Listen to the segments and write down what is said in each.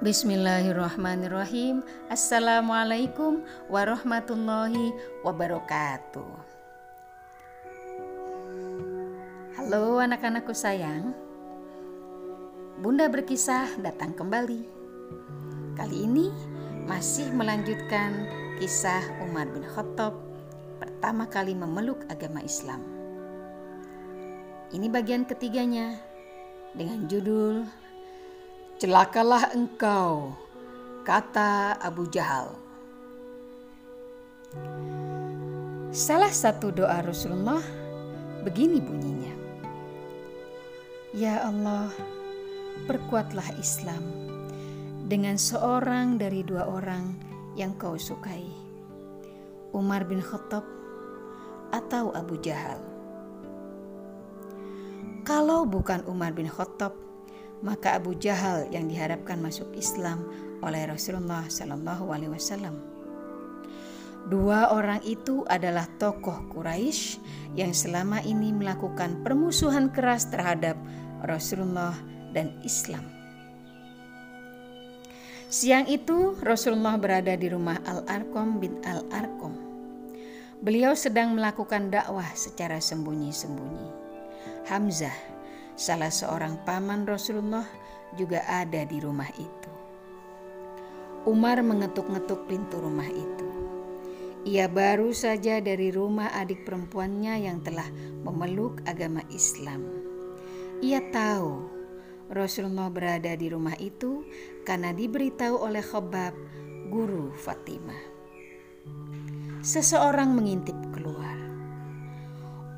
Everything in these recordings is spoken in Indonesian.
Bismillahirrahmanirrahim. Assalamualaikum warahmatullahi wabarakatuh. Halo anak-anakku sayang. Bunda berkisah datang kembali. Kali ini masih melanjutkan kisah Umar bin Khattab pertama kali memeluk agama Islam. Ini bagian ketiganya dengan judul Celakalah engkau, kata Abu Jahal. Salah satu doa Rasulullah begini bunyinya. Ya Allah, perkuatlah Islam dengan seorang dari dua orang yang kau sukai. Umar bin Khattab atau Abu Jahal. Kalau bukan Umar bin Khattab, maka Abu Jahal yang diharapkan masuk Islam oleh Rasulullah Shallallahu Alaihi Wasallam. Dua orang itu adalah tokoh Quraisy yang selama ini melakukan permusuhan keras terhadap Rasulullah dan Islam. Siang itu Rasulullah berada di rumah Al-Arqam bin Al-Arqam. Beliau sedang melakukan dakwah secara sembunyi-sembunyi. Hamzah salah seorang paman Rasulullah juga ada di rumah itu. Umar mengetuk-ngetuk pintu rumah itu. Ia baru saja dari rumah adik perempuannya yang telah memeluk agama Islam. Ia tahu Rasulullah berada di rumah itu karena diberitahu oleh Khobab, guru Fatimah. Seseorang mengintip.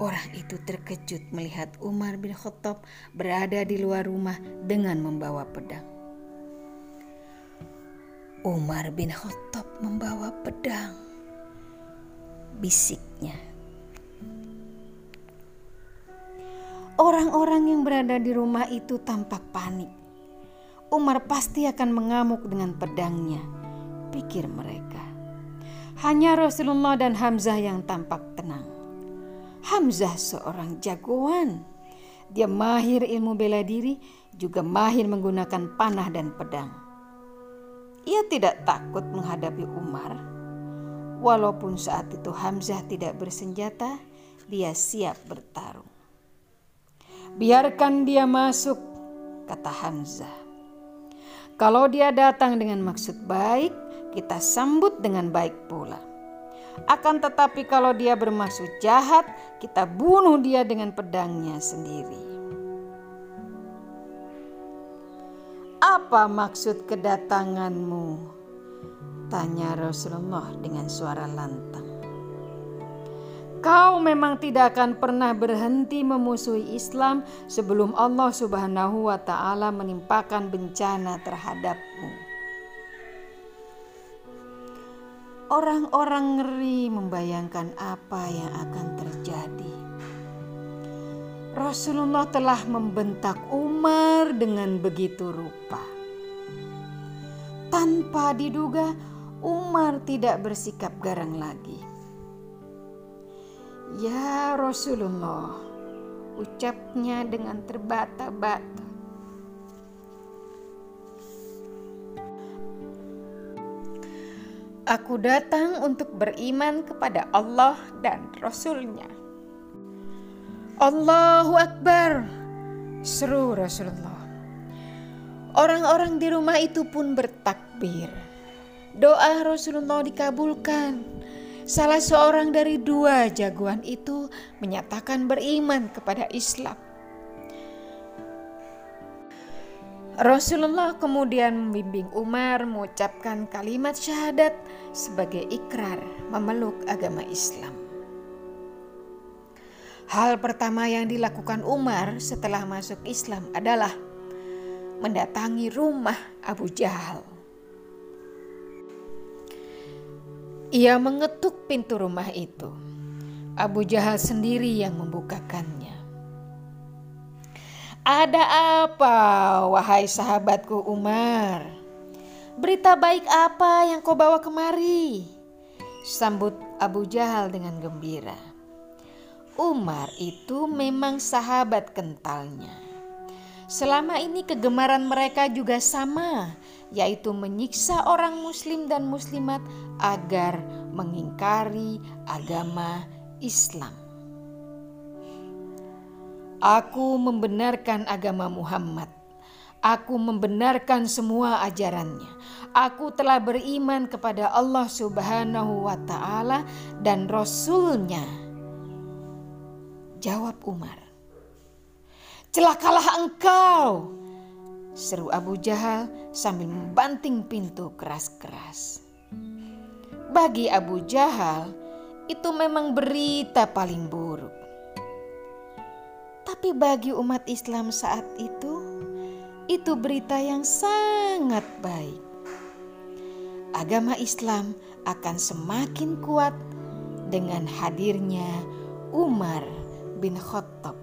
Orang itu terkejut melihat Umar bin Khattab berada di luar rumah dengan membawa pedang. Umar bin Khattab membawa pedang. Bisiknya. Orang-orang yang berada di rumah itu tampak panik. Umar pasti akan mengamuk dengan pedangnya, pikir mereka. Hanya Rasulullah dan Hamzah yang tampak tenang. Hamzah seorang jagoan. Dia mahir ilmu bela diri, juga mahir menggunakan panah dan pedang. Ia tidak takut menghadapi Umar. Walaupun saat itu Hamzah tidak bersenjata, dia siap bertarung. Biarkan dia masuk, kata Hamzah. Kalau dia datang dengan maksud baik, kita sambut dengan baik pula. Akan tetapi kalau dia bermaksud jahat, kita bunuh dia dengan pedangnya sendiri. Apa maksud kedatanganmu? Tanya Rasulullah dengan suara lantang. Kau memang tidak akan pernah berhenti memusuhi Islam sebelum Allah Subhanahu wa Ta'ala menimpakan bencana terhadapmu. Orang-orang ngeri membayangkan apa yang akan terjadi. Rasulullah telah membentak Umar dengan begitu rupa. Tanpa diduga, Umar tidak bersikap garang lagi. Ya Rasulullah, ucapnya dengan terbata-bata. Aku datang untuk beriman kepada Allah dan Rasulnya. Allahu Akbar, seru Rasulullah. Orang-orang di rumah itu pun bertakbir. Doa Rasulullah dikabulkan. Salah seorang dari dua jagoan itu menyatakan beriman kepada Islam. Rasulullah kemudian membimbing Umar mengucapkan kalimat syahadat sebagai ikrar memeluk agama Islam. Hal pertama yang dilakukan Umar setelah masuk Islam adalah mendatangi rumah Abu Jahal. Ia mengetuk pintu rumah itu. Abu Jahal sendiri yang membukakannya. Ada apa, wahai sahabatku Umar? Berita baik apa yang kau bawa kemari? Sambut Abu Jahal dengan gembira. Umar itu memang sahabat kentalnya. Selama ini kegemaran mereka juga sama, yaitu menyiksa orang muslim dan muslimat agar mengingkari agama Islam. Aku membenarkan agama Muhammad. Aku membenarkan semua ajarannya. Aku telah beriman kepada Allah Subhanahu wa Ta'ala dan Rasul-Nya. Jawab Umar, "Celakalah engkau!" seru Abu Jahal sambil membanting pintu keras-keras. Bagi Abu Jahal, itu memang berita paling buruk. Tapi bagi umat Islam saat itu, itu berita yang sangat baik. Agama Islam akan semakin kuat dengan hadirnya Umar bin Khattab